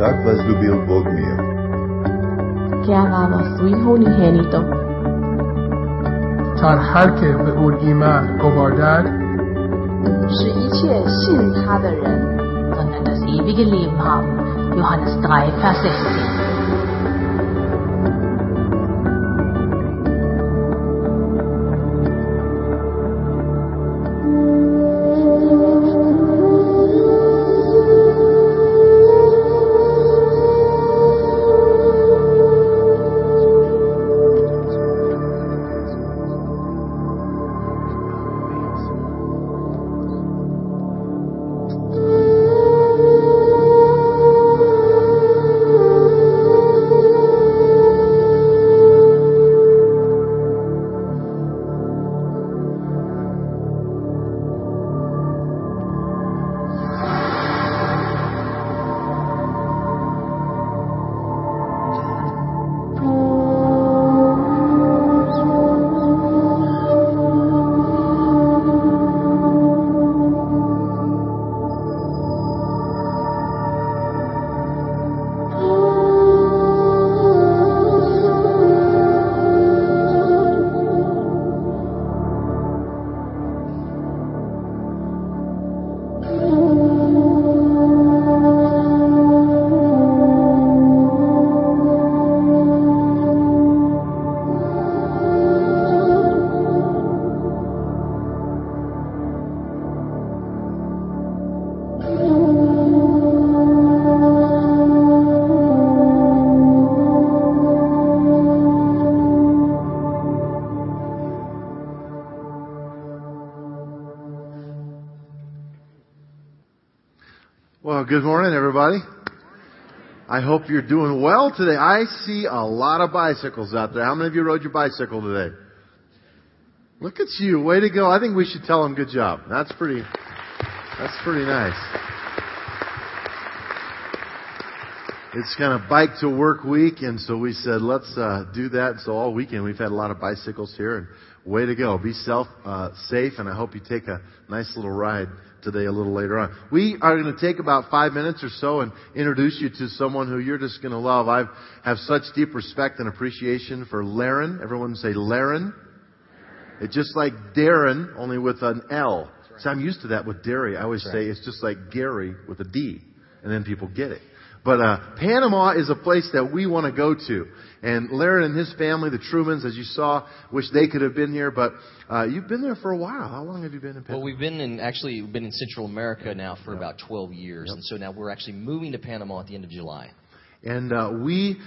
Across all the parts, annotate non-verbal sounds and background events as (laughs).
tak возлюбил Бог мир. que ha dado a su Hijo unigénito, تا هر که به او ایمان آوردد 使一切信他的人 sondern das ewige Leben haben. Johannes 3, Vers 16. I hope you're doing well today. I see a lot of bicycles out there. How many of you rode your bicycle today? Look at you. Way to go. I think we should tell them good job. That's pretty, that's pretty nice. It's kind of bike to work week, and so we said let's uh, do that. So all weekend we've had a lot of bicycles here, and way to go. Be self uh, safe, and I hope you take a nice little ride today a little later on. We are going to take about five minutes or so and introduce you to someone who you're just going to love. I have such deep respect and appreciation for Laren. Everyone say Laren. It's just like Darren, only with an L. So I'm used to that with Derry. I always say it's just like Gary with a D, and then people get it. But uh, Panama is a place that we want to go to. And Larry and his family, the Trumans, as you saw, wish they could have been here. But uh, you've been there for a while. How long have you been in Panama? Well, we've been in actually we've been in Central America now for about 12 years, and so now we're actually moving to Panama at the end of July. And uh, we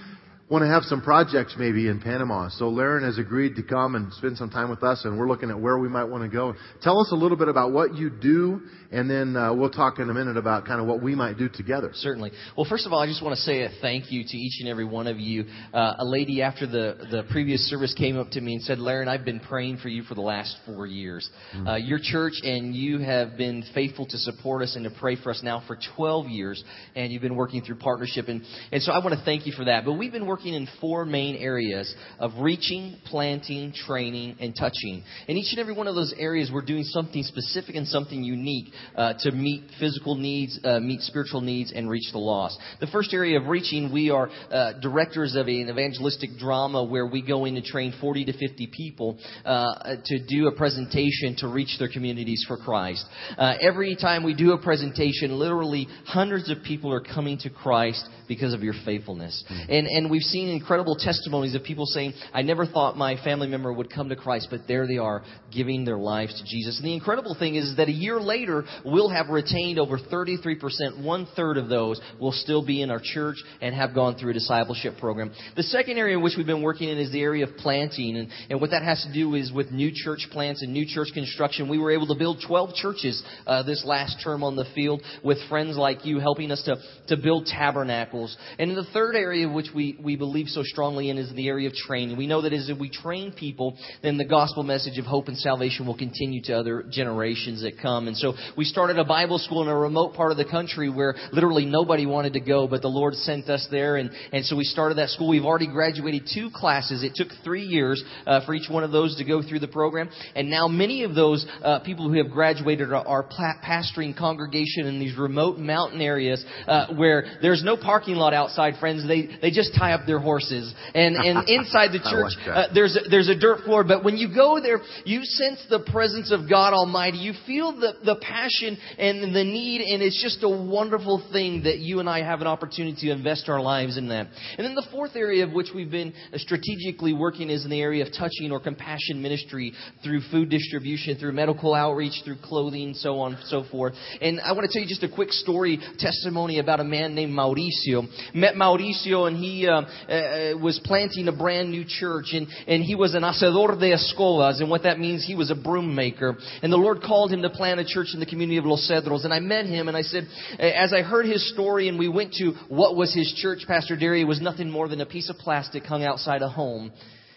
want to have some projects maybe in Panama. So Laren has agreed to come and spend some time with us, and we're looking at where we might want to go. Tell us a little bit about what you do, and then uh, we'll talk in a minute about kind of what we might do together. Certainly. Well, first of all, I just want to say a thank you to each and every one of you. Uh, a lady after the, the previous service came up to me and said, Laren, I've been praying for you for the last four years. Uh, your church and you have been faithful to support us and to pray for us now for 12 years, and you've been working through partnership. And, and so I want to thank you for that. But we've been working in four main areas of reaching, planting, training, and touching. In each and every one of those areas, we're doing something specific and something unique uh, to meet physical needs, uh, meet spiritual needs, and reach the lost. The first area of reaching, we are uh, directors of an evangelistic drama where we go in to train 40 to 50 people uh, to do a presentation to reach their communities for Christ. Uh, every time we do a presentation, literally hundreds of people are coming to Christ because of your faithfulness. And, and we've seen incredible testimonies of people saying, I never thought my family member would come to Christ, but there they are giving their lives to Jesus. And the incredible thing is that a year later, we'll have retained over 33%, one third of those will still be in our church and have gone through a discipleship program. The second area in which we've been working in is the area of planting. And, and what that has to do is with new church plants and new church construction. We were able to build 12 churches uh, this last term on the field with friends like you helping us to, to build tabernacles. And in the third area which we, we we believe so strongly in is the area of training. We know that as we train people, then the gospel message of hope and salvation will continue to other generations that come. And so we started a Bible school in a remote part of the country where literally nobody wanted to go, but the Lord sent us there. And, and so we started that school. We've already graduated two classes. It took three years uh, for each one of those to go through the program. And now many of those uh, people who have graduated are, are pastoring congregation in these remote mountain areas uh, where there's no parking lot outside, friends. They they just tie up their horses, and and (laughs) inside the church like uh, there's a, there's a dirt floor. But when you go there, you sense the presence of God Almighty. You feel the the passion and the need, and it's just a wonderful thing that you and I have an opportunity to invest our lives in that. And then the fourth area of which we've been strategically working is in the area of touching or compassion ministry through food distribution, through medical outreach, through clothing, so on and so forth. And I want to tell you just a quick story, testimony about a man named Mauricio. Met Mauricio and he uh, uh, was planting a brand new church and, and he was an hacedor de escobas and what that means he was a broom maker. And the Lord called him to plant a church in the community of Los Cedros and I met him and I said, as I heard his story and we went to what was his church, Pastor Derry, was nothing more than a piece of plastic hung outside a home.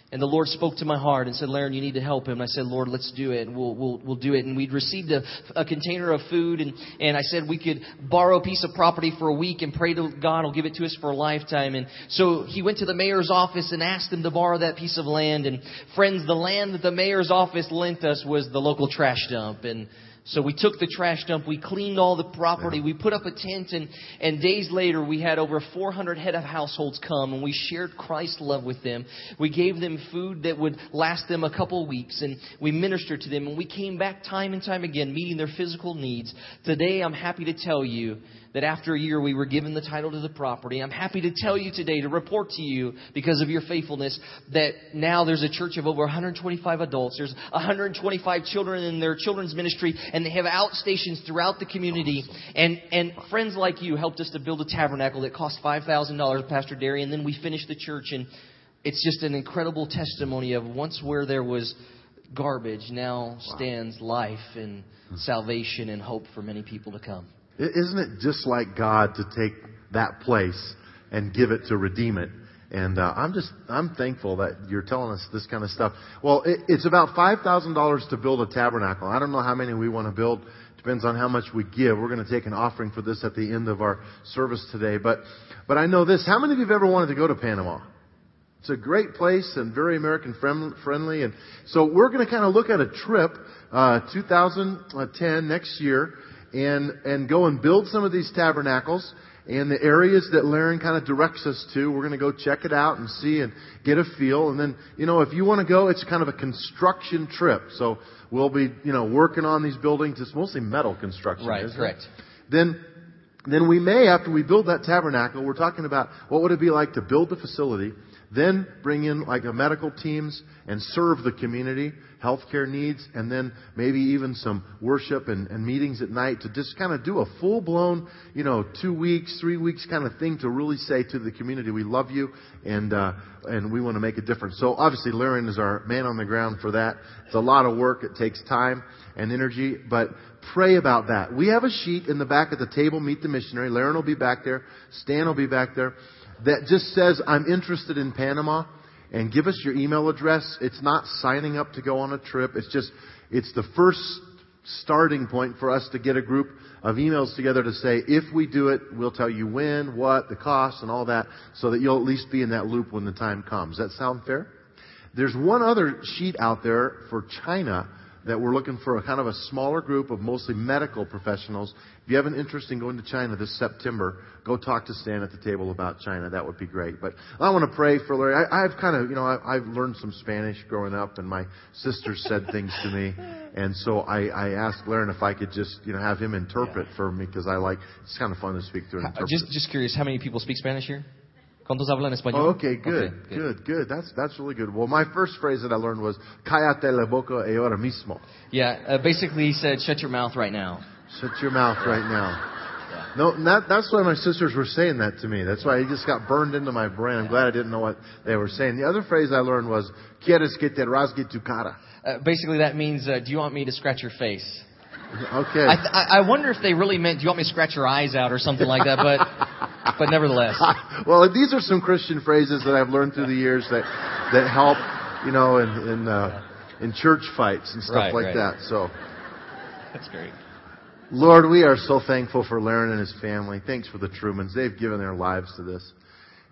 And the Lord spoke to my heart and said, Laren, you need to help him. And I said, Lord, let's do it. We'll, we'll, we'll do it. And we'd received a, a container of food and, and I said we could borrow a piece of property for a week and pray to God will give it to us for a lifetime. And so he went to the mayor's office and asked him to borrow that piece of land. And friends, the land that the mayor's office lent us was the local trash dump. And so we took the trash dump, we cleaned all the property, we put up a tent, and, and days later we had over 400 head of households come, and we shared Christ's love with them. We gave them food that would last them a couple of weeks, and we ministered to them, and we came back time and time again, meeting their physical needs. Today I'm happy to tell you that after a year we were given the title to the property. I'm happy to tell you today, to report to you, because of your faithfulness, that now there's a church of over 125 adults. There's 125 children in their children's ministry, and they have outstations throughout the community. And, and friends like you helped us to build a tabernacle that cost $5,000, Pastor Derry, and then we finished the church. And it's just an incredible testimony of once where there was garbage, now stands life and salvation and hope for many people to come. Isn't it just like God to take that place and give it to redeem it? And uh, I'm just I'm thankful that you're telling us this kind of stuff. Well, it, it's about five thousand dollars to build a tabernacle. I don't know how many we want to build. Depends on how much we give. We're going to take an offering for this at the end of our service today. But but I know this. How many of you have ever wanted to go to Panama? It's a great place and very American friendly. And so we're going to kind of look at a trip, uh, 2010 next year and, and go and build some of these tabernacles and the areas that Laren kind of directs us to. We're going to go check it out and see and get a feel. And then, you know, if you want to go, it's kind of a construction trip. So we'll be, you know, working on these buildings. It's mostly metal construction. Right, correct. It? Then, then we may, after we build that tabernacle, we're talking about what would it be like to build the facility, then bring in like a medical teams and serve the community, healthcare needs, and then maybe even some worship and, and meetings at night to just kind of do a full blown, you know, two weeks, three weeks kind of thing to really say to the community, we love you and, uh, and we want to make a difference. So obviously Laren is our man on the ground for that. It's a lot of work. It takes time and energy, but pray about that. We have a sheet in the back of the table, meet the missionary. Laren will be back there. Stan will be back there that just says, I'm interested in Panama and give us your email address. It's not signing up to go on a trip. It's just, it's the first starting point for us to get a group of emails together to say, if we do it, we'll tell you when, what, the cost, and all that, so that you'll at least be in that loop when the time comes. Does that sound fair? There's one other sheet out there for China that we're looking for a kind of a smaller group of mostly medical professionals. If you have an interest in going to China this September, go talk to Stan at the table about China. That would be great. But I want to pray for Larry. I, I've kind of, you know, I, I've learned some Spanish growing up, and my sister said things to me, and so I, I asked Larry if I could just, you know, have him interpret for me because I like it's kind of fun to speak through an interpreter. Just, just curious, how many people speak Spanish here? ¿Cuántos hablan español? Okay, good, okay, good, good. That's that's really good. Well, my first phrase that I learned was "Cállate la boca y ahora mismo." Yeah, uh, basically he said, "Shut your mouth right now." Shut your mouth right now. No, that, that's why my sisters were saying that to me. That's why it just got burned into my brain. I'm glad I didn't know what they were saying. The other phrase I learned was "Quieres que te rasgue tu cara." Uh, basically, that means, uh, "Do you want me to scratch your face?" (laughs) Okay. I, th- I wonder if they really meant, "Do you want me to scratch your eyes out?" or something like that. But (laughs) but nevertheless. (laughs) well, these are some Christian phrases that I've learned through the years that that help, you know, in in, uh, in church fights and stuff Right, like right. that. So, That's great. Lord, we are so thankful for Laren and his family. Thanks for the Trumans. They've given their lives to this.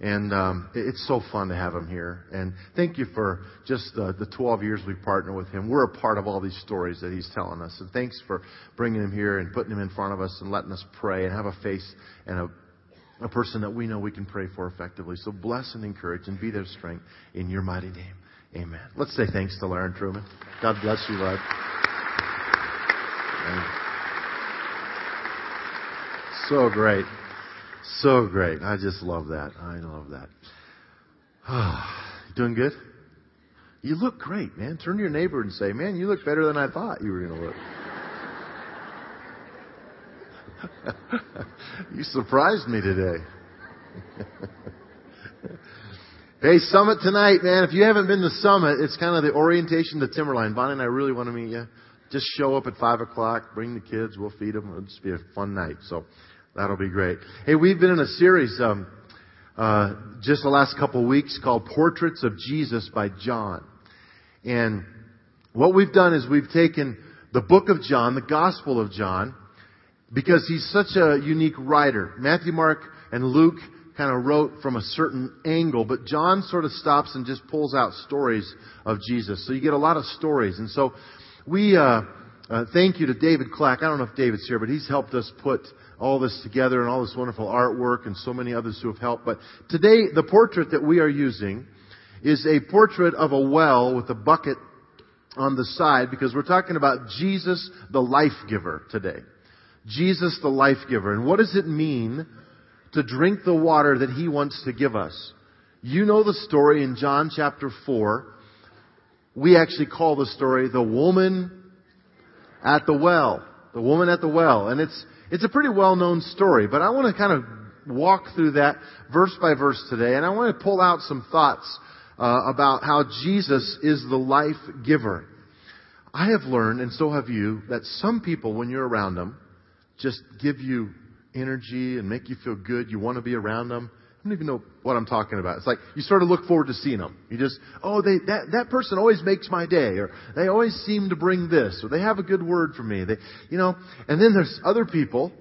And um, it's so fun to have him here. And thank you for just uh, the 12 years we've partnered with him. We're a part of all these stories that he's telling us. And thanks for bringing him here and putting him in front of us and letting us pray and have a face and a, a person that we know we can pray for effectively. So bless and encourage and be their strength in your mighty name. Amen. Let's say thanks to Laren Truman. God bless you, Lord. So great. So great. I just love that. I love that. (sighs) Doing good? You look great, man. Turn to your neighbor and say, man, you look better than I thought you were going to look. (laughs) you surprised me today. (laughs) hey, Summit tonight, man. If you haven't been to Summit, it's kind of the orientation to Timberline. Bonnie and I really want to meet you. Just show up at 5 o'clock, bring the kids, we'll feed them. It'll just be a fun night. So that'll be great. Hey, we've been in a series um, uh, just the last couple of weeks called Portraits of Jesus by John. And what we've done is we've taken the book of John, the Gospel of John, because he's such a unique writer. Matthew, Mark, and Luke kind of wrote from a certain angle, but John sort of stops and just pulls out stories of Jesus. So you get a lot of stories. And so we uh, uh, thank you to David Clack. I don't know if David's here, but he's helped us put all this together and all this wonderful artwork and so many others who have helped. But today, the portrait that we are using is a portrait of a well with a bucket on the side because we're talking about Jesus, the life giver today. Jesus, the life giver. And what does it mean to drink the water that he wants to give us? You know the story in John chapter 4. We actually call the story the woman at the well. The woman at the well. And it's, it's a pretty well known story, but I want to kind of walk through that verse by verse today, and I want to pull out some thoughts uh, about how Jesus is the life giver. I have learned, and so have you, that some people, when you're around them, just give you energy and make you feel good. You want to be around them. I don't even know what I'm talking about. It's like you sort of look forward to seeing them. You just, oh, they that that person always makes my day, or they always seem to bring this, or they have a good word for me. They, you know, and then there's other people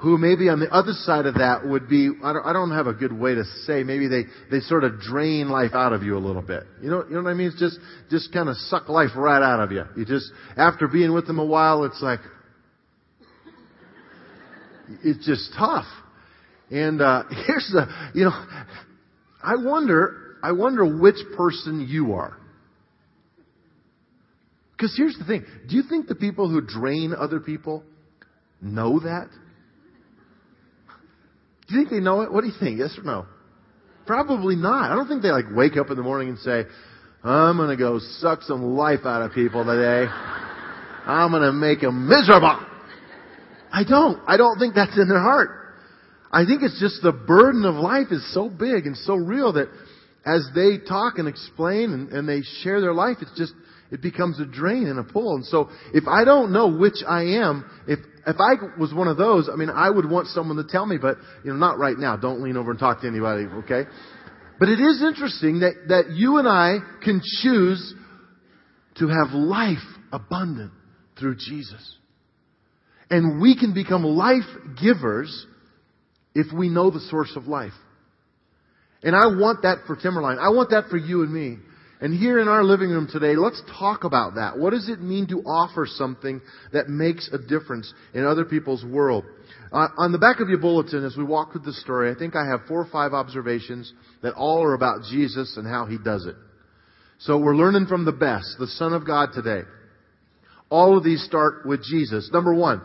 who maybe on the other side of that would be, I don't, I don't have a good way to say, maybe they, they sort of drain life out of you a little bit. You know, you know what I mean? It's just, just kind of suck life right out of you. You just, after being with them a while, it's like, it's just tough. And, uh, (laughs) here's the, you know, I wonder, I wonder which person you are. Because here's the thing. Do you think the people who drain other people know that? Do you think they know it? What do you think? Yes or no? Probably not. I don't think they like wake up in the morning and say, I'm gonna go suck some life out of people today. I'm gonna make them miserable. I don't. I don't think that's in their heart. I think it's just the burden of life is so big and so real that as they talk and explain and, and they share their life, it's just, it becomes a drain and a pull. And so if I don't know which I am, if, if I was one of those, I mean, I would want someone to tell me, but, you know, not right now. Don't lean over and talk to anybody, okay? But it is interesting that, that you and I can choose to have life abundant through Jesus. And we can become life givers if we know the source of life. And I want that for Timberline. I want that for you and me. And here in our living room today, let's talk about that. What does it mean to offer something that makes a difference in other people's world? Uh, on the back of your bulletin, as we walk through the story, I think I have four or five observations that all are about Jesus and how he does it. So we're learning from the best, the Son of God today. All of these start with Jesus. Number one,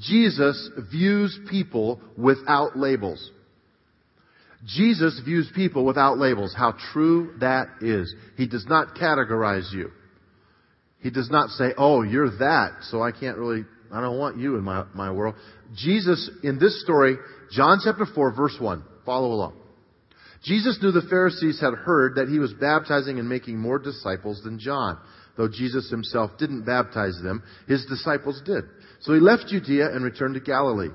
Jesus views people without labels. Jesus views people without labels. How true that is. He does not categorize you. He does not say, oh, you're that, so I can't really, I don't want you in my, my world. Jesus, in this story, John chapter 4, verse 1, follow along. Jesus knew the Pharisees had heard that he was baptizing and making more disciples than John. Though Jesus himself didn't baptize them, his disciples did. So he left Judea and returned to Galilee.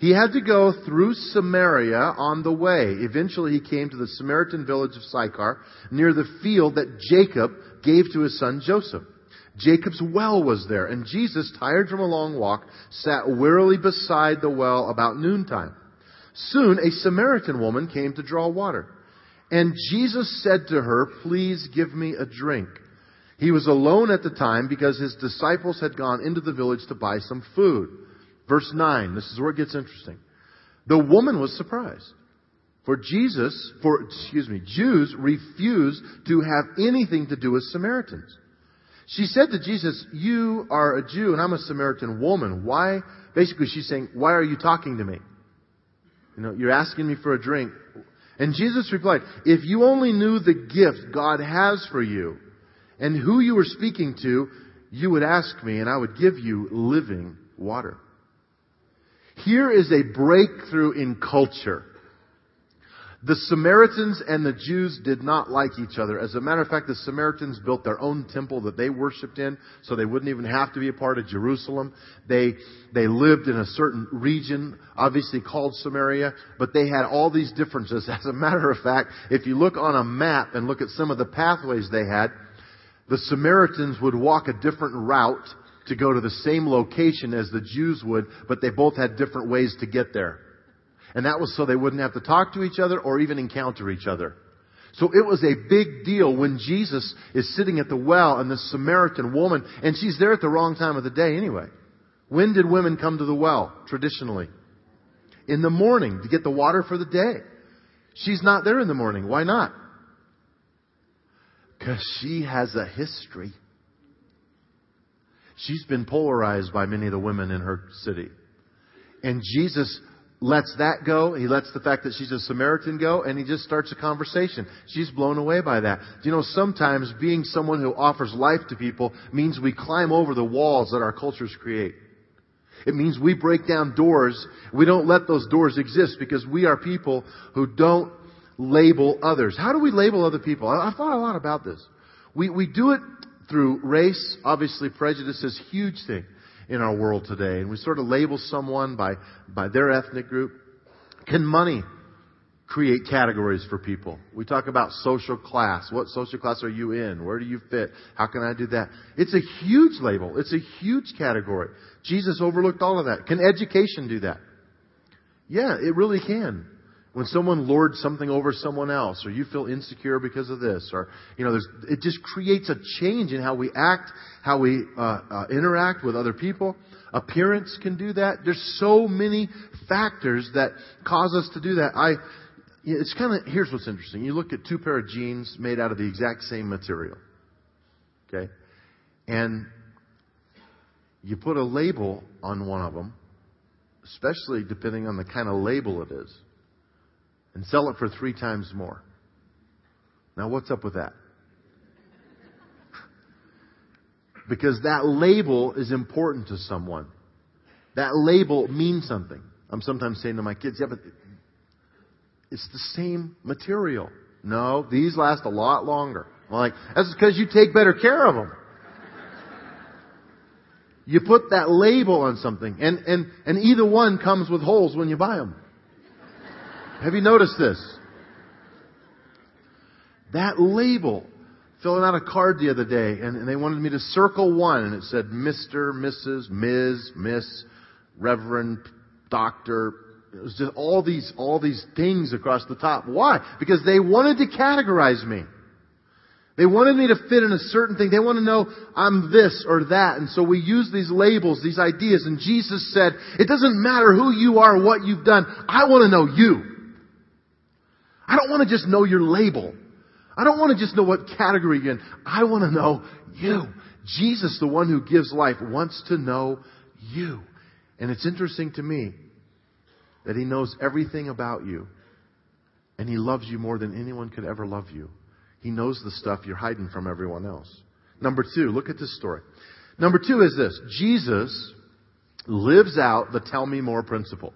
He had to go through Samaria on the way. Eventually he came to the Samaritan village of Sychar, near the field that Jacob gave to his son Joseph. Jacob's well was there, and Jesus, tired from a long walk, sat wearily beside the well about noontime. Soon a Samaritan woman came to draw water. And Jesus said to her, Please give me a drink. He was alone at the time because his disciples had gone into the village to buy some food. Verse 9, this is where it gets interesting. The woman was surprised. For Jesus, for, excuse me, Jews refused to have anything to do with Samaritans. She said to Jesus, You are a Jew and I'm a Samaritan woman. Why? Basically, she's saying, Why are you talking to me? You know, you're asking me for a drink. And Jesus replied, If you only knew the gift God has for you and who you were speaking to, you would ask me and I would give you living water. Here is a breakthrough in culture. The Samaritans and the Jews did not like each other. As a matter of fact, the Samaritans built their own temple that they worshiped in, so they wouldn't even have to be a part of Jerusalem. They, they lived in a certain region, obviously called Samaria, but they had all these differences. (laughs) As a matter of fact, if you look on a map and look at some of the pathways they had, the Samaritans would walk a different route to go to the same location as the Jews would, but they both had different ways to get there. And that was so they wouldn't have to talk to each other or even encounter each other. So it was a big deal when Jesus is sitting at the well and the Samaritan woman, and she's there at the wrong time of the day anyway. When did women come to the well, traditionally? In the morning to get the water for the day. She's not there in the morning. Why not? Because she has a history. She's been polarized by many of the women in her city. And Jesus lets that go. He lets the fact that she's a Samaritan go, and he just starts a conversation. She's blown away by that. You know, sometimes being someone who offers life to people means we climb over the walls that our cultures create. It means we break down doors. We don't let those doors exist because we are people who don't label others. How do we label other people? I, have thought a lot about this. We, we do it through race. Obviously, prejudice is a huge thing in our world today. And we sort of label someone by, by their ethnic group. Can money create categories for people? We talk about social class. What social class are you in? Where do you fit? How can I do that? It's a huge label. It's a huge category. Jesus overlooked all of that. Can education do that? Yeah, it really can when someone lords something over someone else, or you feel insecure because of this, or you know, it just creates a change in how we act, how we uh, uh, interact with other people. Appearance can do that. There's so many factors that cause us to do that. I, it's kind of here's what's interesting. You look at two pair of jeans made out of the exact same material, okay, and you put a label on one of them, especially depending on the kind of label it is and sell it for three times more. Now, what's up with that? (laughs) because that label is important to someone. That label means something. I'm sometimes saying to my kids, yeah, but it's the same material. No, these last a lot longer. I'm like, that's because you take better care of them. You put that label on something, and, and, and either one comes with holes when you buy them. Have you noticed this? That label, filling out a card the other day, and, and they wanted me to circle one, and it said Mr., Mrs., Ms., Miss, Reverend, Doctor. It was just all these, all these things across the top. Why? Because they wanted to categorize me. They wanted me to fit in a certain thing. They want to know I'm this or that. And so we use these labels, these ideas. And Jesus said, it doesn't matter who you are, what you've done. I want to know you. I don't want to just know your label. I don't want to just know what category you're in. I want to know you. Jesus, the one who gives life, wants to know you. And it's interesting to me that he knows everything about you. And he loves you more than anyone could ever love you. He knows the stuff you're hiding from everyone else. Number two, look at this story. Number two is this. Jesus lives out the tell me more principle.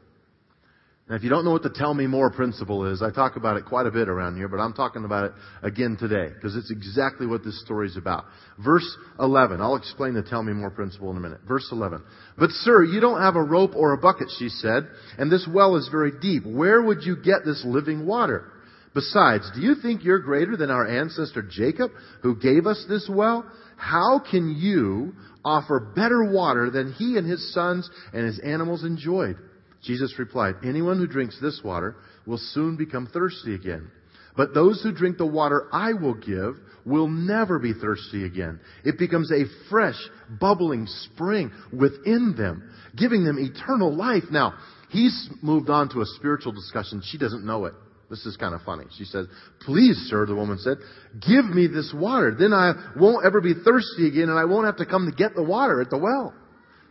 Now, if you don't know what the tell me more principle is, I talk about it quite a bit around here, but I'm talking about it again today because it's exactly what this story is about. Verse 11. I'll explain the tell me more principle in a minute. Verse 11. But sir, you don't have a rope or a bucket, she said, and this well is very deep. Where would you get this living water? Besides, do you think you're greater than our ancestor Jacob, who gave us this well? How can you offer better water than he and his sons and his animals enjoyed? Jesus replied, Anyone who drinks this water will soon become thirsty again. But those who drink the water I will give will never be thirsty again. It becomes a fresh, bubbling spring within them, giving them eternal life. Now, he's moved on to a spiritual discussion. She doesn't know it. This is kind of funny. She says, Please, sir, the woman said, give me this water. Then I won't ever be thirsty again and I won't have to come to get the water at the well.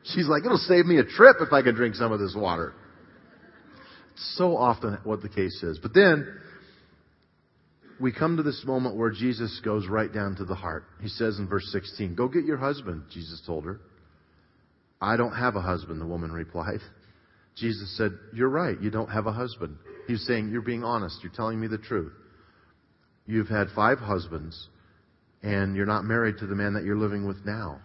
She's like, It'll save me a trip if I can drink some of this water so often what the case is. But then, we come to this moment where Jesus goes right down to the heart. He says in verse 16, Go get your husband, Jesus told her. I don't have a husband, the woman replied. Jesus said, You're right, you don't have a husband. He's saying, You're being honest, you're telling me the truth. You've had five husbands, and you're not married to the man that you're living with now.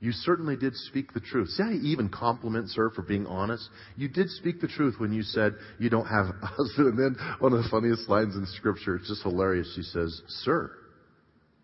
You certainly did speak the truth. See he even compliments her for being honest? You did speak the truth when you said you don't have a husband. (laughs) And then one of the funniest lines in scripture, it's just hilarious. She says, Sir,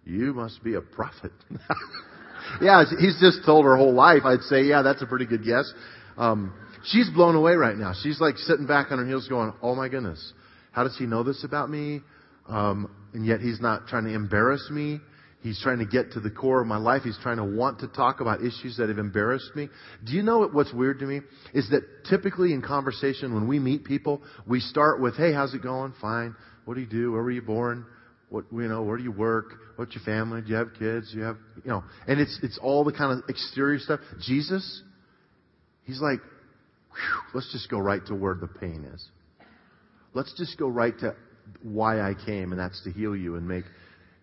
you must be a prophet. (laughs) yeah, he's just told her whole life. I'd say, yeah, that's a pretty good guess. Um, she's blown away right now. She's like sitting back on her heels going, oh my goodness, how does he know this about me? Um, and yet he's not trying to embarrass me. He's trying to get to the core of my life. He's trying to want to talk about issues that have embarrassed me. Do you know what's weird to me? Is that typically in conversation when we meet people, we start with, hey, how's it going? Fine. What do you do? Where were you born? What, you know, where do you work? What's your family? Do you have kids? Do you have, you know, and it's, it's all the kind of exterior stuff. Jesus, he's like, let's just go right to where the pain is. Let's just go right to why I came, and that's to heal you and make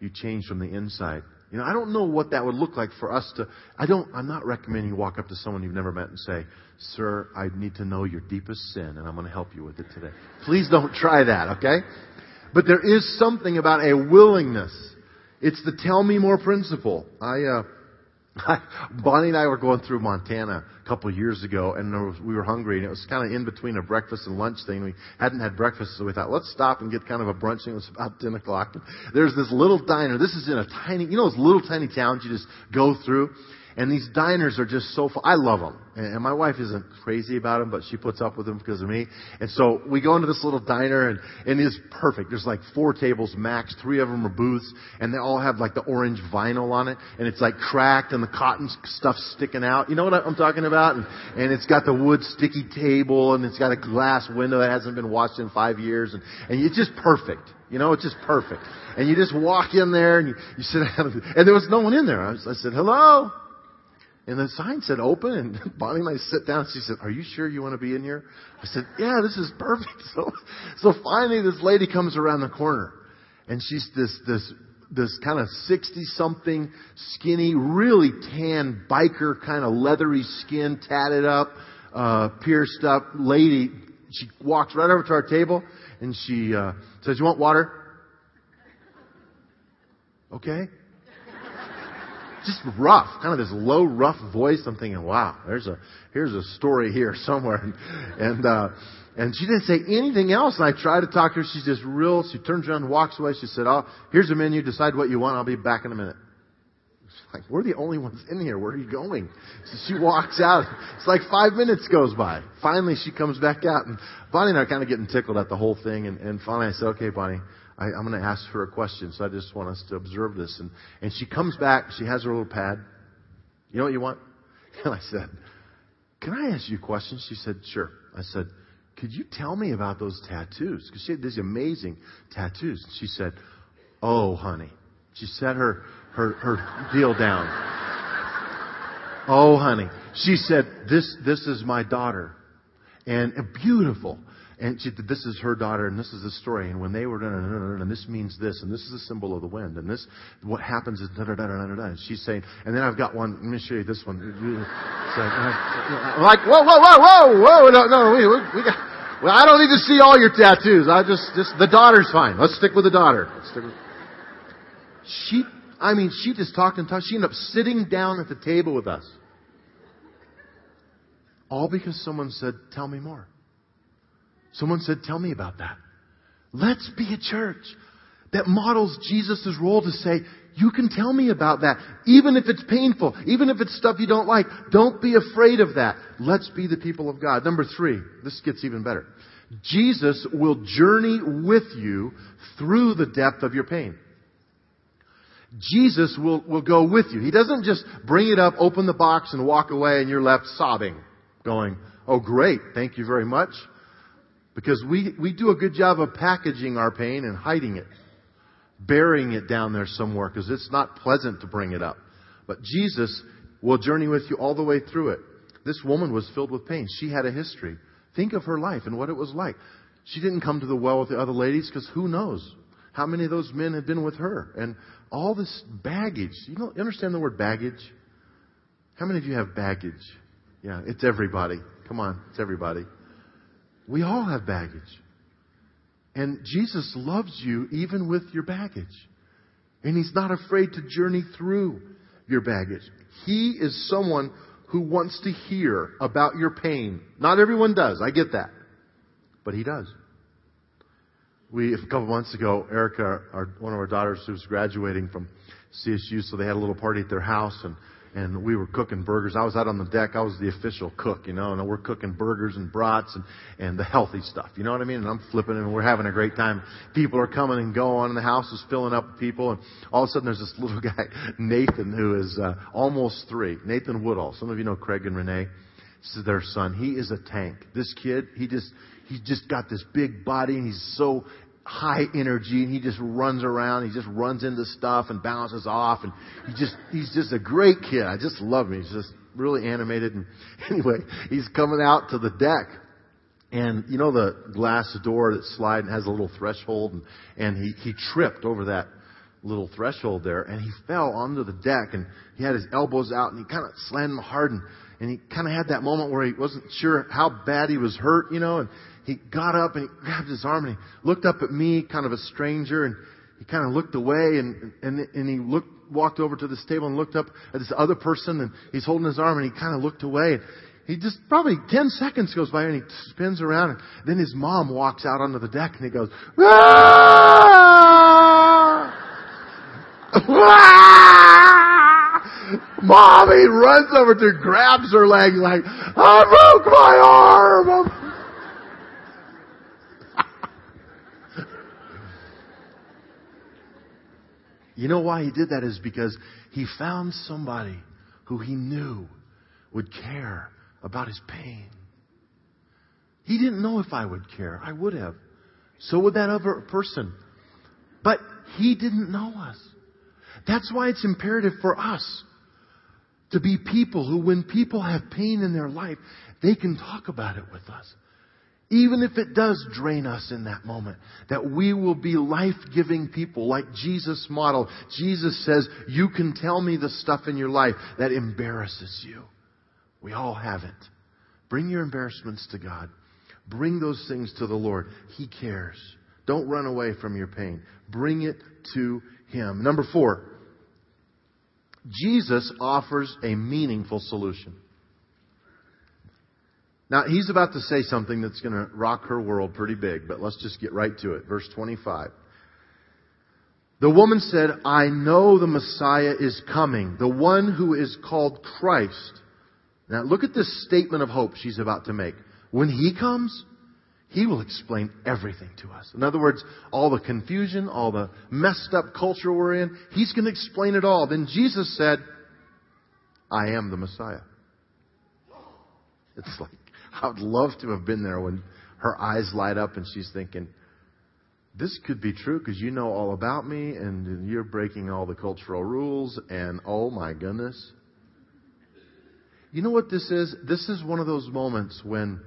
you change from the inside. You know, I don't know what that would look like for us to, I don't, I'm not recommending you walk up to someone you've never met and say, Sir, I need to know your deepest sin and I'm going to help you with it today. Please don't try that, okay? But there is something about a willingness. It's the tell me more principle. I, uh, (laughs) Bonnie and I were going through Montana a couple of years ago, and was, we were hungry, and it was kind of in between a breakfast and lunch thing. We hadn't had breakfast, so we thought, let's stop and get kind of a brunch. And it was about (laughs) 10 o'clock. There's this little diner. This is in a tiny, you know those little tiny towns you just go through? And these diners are just so full. I love them. And my wife isn't crazy about them, but she puts up with them because of me. And so we go into this little diner and, and it's perfect. There's like four tables max. Three of them are booths and they all have like the orange vinyl on it. And it's like cracked and the cotton stuff sticking out. You know what I'm talking about? And, and it's got the wood sticky table and it's got a glass window that hasn't been washed in five years. And, and it's just perfect. You know, it's just perfect. And you just walk in there and you, you sit down and there was no one in there. I, was, I said, hello? And the sign said open, and (laughs) Bonnie and I sit down. She said, "Are you sure you want to be in here?" I said, "Yeah, this is perfect." (laughs) So, so finally, this lady comes around the corner, and she's this this this kind of sixty something, skinny, really tan biker, kind of leathery skin, tatted up, uh, pierced up lady. She walks right over to our table, and she uh, says, "You want water?" (laughs) Okay just rough, kind of this low, rough voice. I'm thinking, wow, there's a here's a story here (laughs) somewhere, and and, uh, and she didn't say anything else. And I tried to talk to her. She's just real. She turns around walks away. She said, "Oh, here's a menu. Decide what you want. I'll be back in a minute." Like, we're the only ones in here. Where are you going? So she walks out. It's like five minutes goes by. Finally, she comes back out, and Bonnie and I are kind of getting tickled at the whole thing. And, and finally, I said, "Okay, Bonnie, I, I'm going to ask her a question, so I just want us to observe this. And, and she comes back, she has her little pad. You know what you want? (laughs) And I said, Can I ask you a question? She said, Sure. I said, Could you tell me about those tattoos? Because she had these amazing tattoos. And She said, Oh, honey. She set her, her, her deal down. Oh, honey. She said, This, this is my daughter. And beautiful. And she, this is her daughter, and this is the story. And when they were, and this means this, and this is a symbol of the wind, and this, what happens is da da da da da she's saying, and then I've got one. Let me show you this one. So, I'm like, whoa, whoa, whoa, whoa, whoa! No, no, we, we got. Well, I don't need to see all your tattoos. I just, just, the daughter's fine. Let's stick with the daughter. Let's stick with... She, I mean, she just talked and talked. She ended up sitting down at the table with us. All because someone said, tell me more. Someone said, tell me about that. Let's be a church that models Jesus' role to say, you can tell me about that. Even if it's painful, even if it's stuff you don't like, don't be afraid of that. Let's be the people of God. Number three, this gets even better. Jesus will journey with you through the depth of your pain. Jesus will, will go with you. He doesn't just bring it up, open the box, and walk away, and you're left sobbing, going, Oh, great, thank you very much. Because we, we do a good job of packaging our pain and hiding it burying it down there somewhere because it's not pleasant to bring it up. But Jesus will journey with you all the way through it. This woman was filled with pain. She had a history. Think of her life and what it was like. She didn't come to the well with the other ladies because who knows how many of those men had been with her and all this baggage. You know, understand the word baggage? How many of you have baggage? Yeah, it's everybody. Come on, it's everybody. We all have baggage. And Jesus loves you even with your baggage. And He's not afraid to journey through your baggage. He is someone who wants to hear about your pain. Not everyone does. I get that. But He does. We, a couple months ago, Erica, our, one of our daughters who was graduating from CSU, so they had a little party at their house and and we were cooking burgers. I was out on the deck. I was the official cook, you know, and we're cooking burgers and brats and, and the healthy stuff. You know what I mean? And I'm flipping and we're having a great time. People are coming and going and the house is filling up with people. And all of a sudden there's this (laughs) little guy, Nathan, who is, uh, almost three. Nathan Woodall. Some of you know Craig and Renee. This is their son. He is a tank. This kid, he just, he just got this big body and he's so high energy and he just runs around. He just runs into stuff and bounces off and he just, he's just a great kid. I just love him. He's just really animated. And (laughs) anyway, he's coming out to the deck and you know the glass door that slide and has a little threshold and, and he, he tripped over that little threshold there and he fell onto the deck and he had his elbows out and he kind of slammed them hard and, and he kind of had that moment where he wasn't sure how bad he was hurt, you know, and he got up and he grabbed his arm and he looked up at me, kind of a stranger, and he kind of looked away and, and, and he looked, walked over to this table and looked up at this other person and he's holding his arm and he kind of looked away. He just probably 10 seconds goes by and he spins around and then his mom walks out onto the deck and he goes, (laughs) Mommy runs over to grabs her leg like, I broke my arm! (laughs) You know why he did that is because he found somebody who he knew would care about his pain. He didn't know if I would care. I would have. So would that other person. But he didn't know us. That's why it's imperative for us to be people who, when people have pain in their life, they can talk about it with us even if it does drain us in that moment, that we will be life-giving people like Jesus modeled. Jesus says, you can tell me the stuff in your life that embarrasses you. We all have it. Bring your embarrassments to God. Bring those things to the Lord. He cares. Don't run away from your pain. Bring it to Him. Number four, Jesus offers a meaningful solution. Now, he's about to say something that's going to rock her world pretty big, but let's just get right to it. Verse 25. The woman said, I know the Messiah is coming, the one who is called Christ. Now, look at this statement of hope she's about to make. When he comes, he will explain everything to us. In other words, all the confusion, all the messed up culture we're in, he's going to explain it all. Then Jesus said, I am the Messiah. It's like, I would love to have been there when her eyes light up and she's thinking, this could be true because you know all about me and you're breaking all the cultural rules and oh my goodness. You know what this is? This is one of those moments when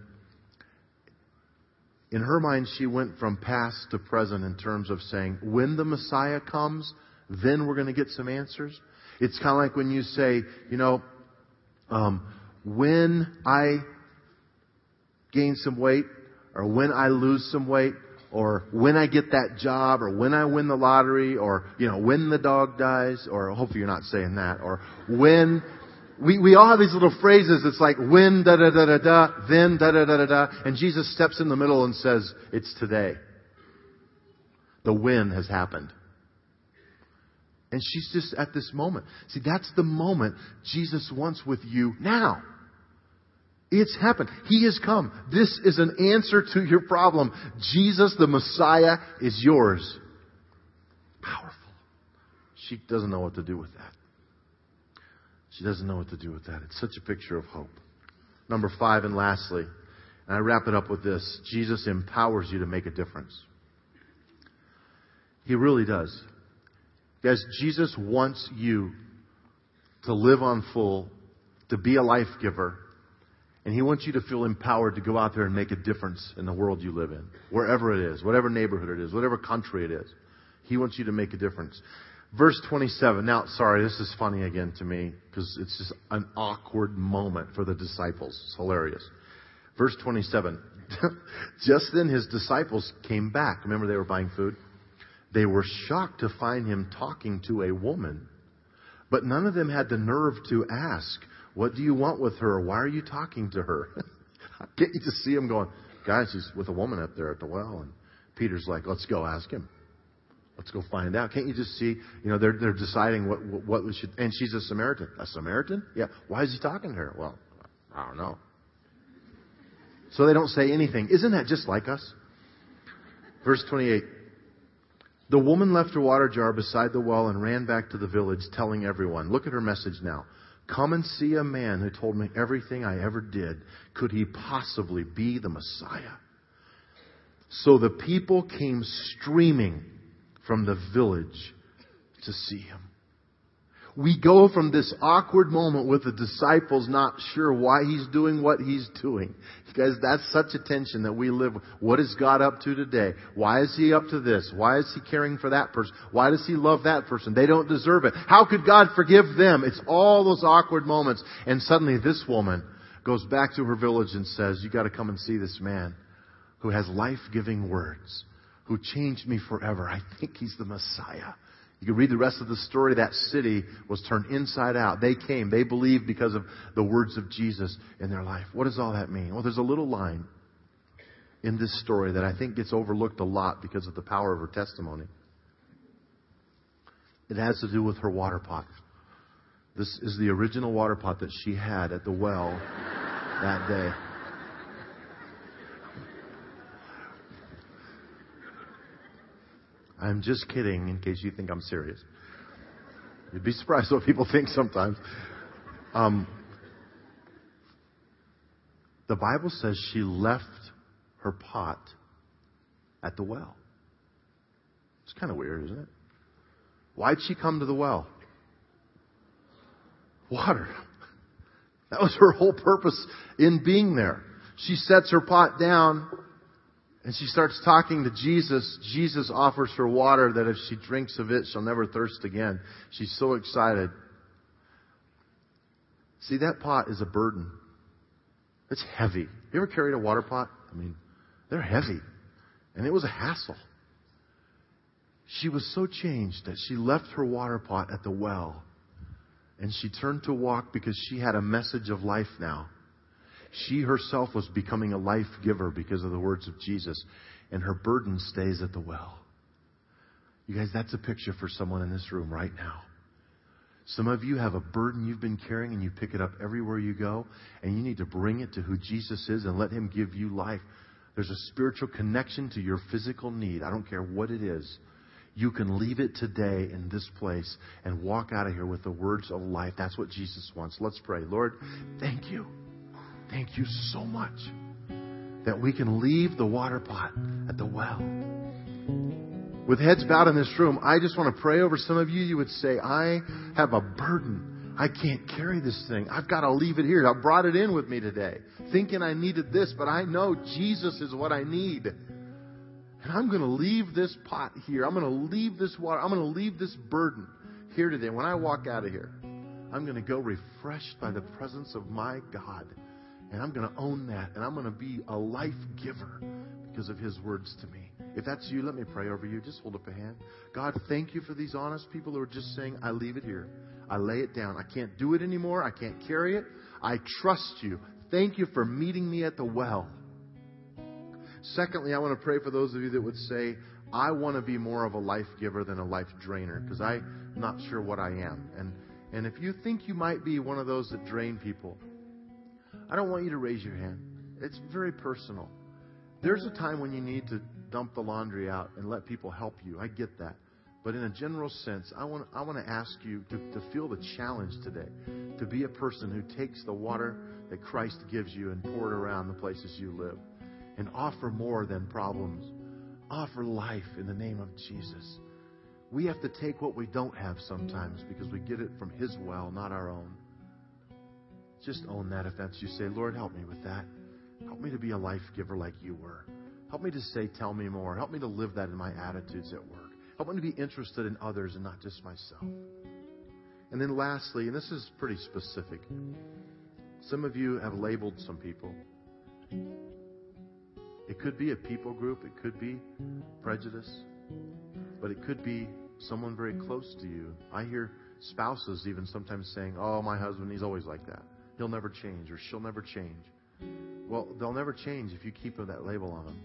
in her mind she went from past to present in terms of saying, when the Messiah comes, then we're going to get some answers. It's kind of like when you say, you know, um, when I gain some weight, or when I lose some weight, or when I get that job, or when I win the lottery, or, you know, when the dog dies, or hopefully you're not saying that, or when, we, we all have these little phrases. It's like when da da da da da, then da da da da da, and Jesus steps in the middle and says, it's today. The when has happened. And she's just at this moment. See, that's the moment Jesus wants with you now. It's happened. He has come. This is an answer to your problem. Jesus, the Messiah, is yours. Powerful. She doesn't know what to do with that. She doesn't know what to do with that. It's such a picture of hope. Number five, and lastly, and I wrap it up with this Jesus empowers you to make a difference. He really does. Guys, Jesus wants you to live on full, to be a life giver, and He wants you to feel empowered to go out there and make a difference in the world you live in, wherever it is, whatever neighborhood it is, whatever country it is. He wants you to make a difference. Verse 27. Now, sorry, this is funny again to me because it's just an awkward moment for the disciples. It's hilarious. Verse 27. (laughs) just then his disciples came back. Remember they were buying food? They were shocked to find him talking to a woman. But none of them had the nerve to ask, what do you want with her? Why are you talking to her? (laughs) Can't you just see him going, guys, he's with a woman up there at the well. And Peter's like, let's go ask him. Let's go find out. Can't you just see, you know, they're, they're deciding what, what, what we should, and she's a Samaritan. A Samaritan? Yeah. Why is he talking to her? Well, I don't know. So they don't say anything. Isn't that just like us? Verse 28. The woman left her water jar beside the well and ran back to the village telling everyone. Look at her message now. Come and see a man who told me everything I ever did. Could he possibly be the Messiah? So the people came streaming from the village to see him. We go from this awkward moment with the disciples not sure why he's doing what he's doing. Because that's such a tension that we live with. What is God up to today? Why is he up to this? Why is he caring for that person? Why does he love that person? They don't deserve it. How could God forgive them? It's all those awkward moments. And suddenly this woman goes back to her village and says, you gotta come and see this man who has life-giving words, who changed me forever. I think he's the Messiah. You can read the rest of the story. That city was turned inside out. They came. They believed because of the words of Jesus in their life. What does all that mean? Well, there's a little line in this story that I think gets overlooked a lot because of the power of her testimony. It has to do with her water pot. This is the original water pot that she had at the well that day. I'm just kidding in case you think I'm serious. You'd be surprised what people think sometimes. Um, the Bible says she left her pot at the well. It's kind of weird, isn't it? Why'd she come to the well? Water. That was her whole purpose in being there. She sets her pot down and she starts talking to Jesus. Jesus offers her water that if she drinks of it, she'll never thirst again. She's so excited. See, that pot is a burden. It's heavy. You ever carried a water pot? I mean, they're heavy. And it was a hassle. She was so changed that she left her water pot at the well and she turned to walk because she had a message of life now. She herself was becoming a life giver because of the words of Jesus, and her burden stays at the well. You guys, that's a picture for someone in this room right now. Some of you have a burden you've been carrying and you pick it up everywhere you go, and you need to bring it to who Jesus is and let Him give you life. There's a spiritual connection to your physical need. I don't care what it is. You can leave it today in this place and walk out of here with the words of life. That's what Jesus wants. Let's pray. Lord, thank you. Thank you so much that we can leave the water pot at the well. With heads bowed in this room, I just want to pray over some of you. You would say, I have a burden. I can't carry this thing. I've got to leave it here. I brought it in with me today, thinking I needed this, but I know Jesus is what I need. And I'm going to leave this pot here. I'm going to leave this water. I'm going to leave this burden here today. When I walk out of here, I'm going to go refreshed by the presence of my God. And I'm going to own that. And I'm going to be a life giver because of his words to me. If that's you, let me pray over you. Just hold up a hand. God, thank you for these honest people who are just saying, I leave it here. I lay it down. I can't do it anymore. I can't carry it. I trust you. Thank you for meeting me at the well. Secondly, I want to pray for those of you that would say, I want to be more of a life giver than a life drainer because I'm not sure what I am. And, and if you think you might be one of those that drain people, I don't want you to raise your hand. It's very personal. There's a time when you need to dump the laundry out and let people help you. I get that. But in a general sense, I want, I want to ask you to, to feel the challenge today to be a person who takes the water that Christ gives you and pour it around the places you live and offer more than problems. Offer life in the name of Jesus. We have to take what we don't have sometimes because we get it from His well, not our own. Just own that if that's you. Say, Lord, help me with that. Help me to be a life giver like you were. Help me to say, tell me more. Help me to live that in my attitudes at work. Help me to be interested in others and not just myself. And then lastly, and this is pretty specific, some of you have labeled some people. It could be a people group, it could be prejudice, but it could be someone very close to you. I hear spouses even sometimes saying, Oh, my husband, he's always like that. He'll never change, or she'll never change. Well, they'll never change if you keep that label on them.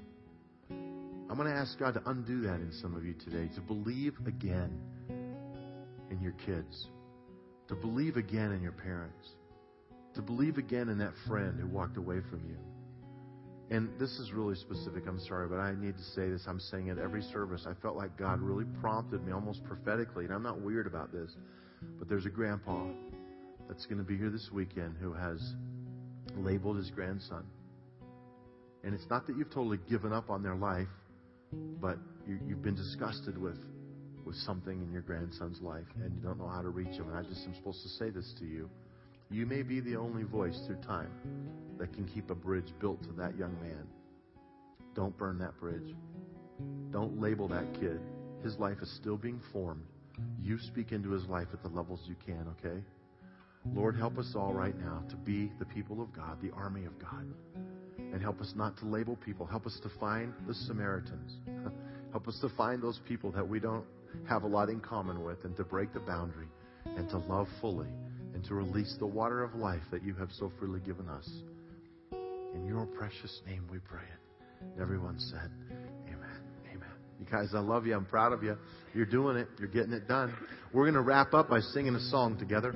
I'm going to ask God to undo that in some of you today, to believe again in your kids, to believe again in your parents, to believe again in that friend who walked away from you. And this is really specific. I'm sorry, but I need to say this. I'm saying it every service. I felt like God really prompted me almost prophetically, and I'm not weird about this, but there's a grandpa that's going to be here this weekend who has labeled his grandson. And it's not that you've totally given up on their life, but you, have been disgusted with, with something in your grandson's life and you don't know how to reach him. And I just am supposed to say this to you. You may be the only voice through time that can keep a bridge built to that young man. Don't burn that bridge. Don't label that kid. His life is still being formed. You speak into his life at the levels you can, okay? Lord, help us all right now to be the people of God, the army of God. And help us not to label people. Help us to find the Samaritans. (laughs) help us to find those people that we don't have a lot in common with and to break the boundary and to love fully and to release the water of life that you have so freely given us. In your precious name we pray it. And everyone said, Amen. Amen. You guys, I love you. I'm proud of you. You're doing it. You're getting it done. We're going to wrap up by singing a song together.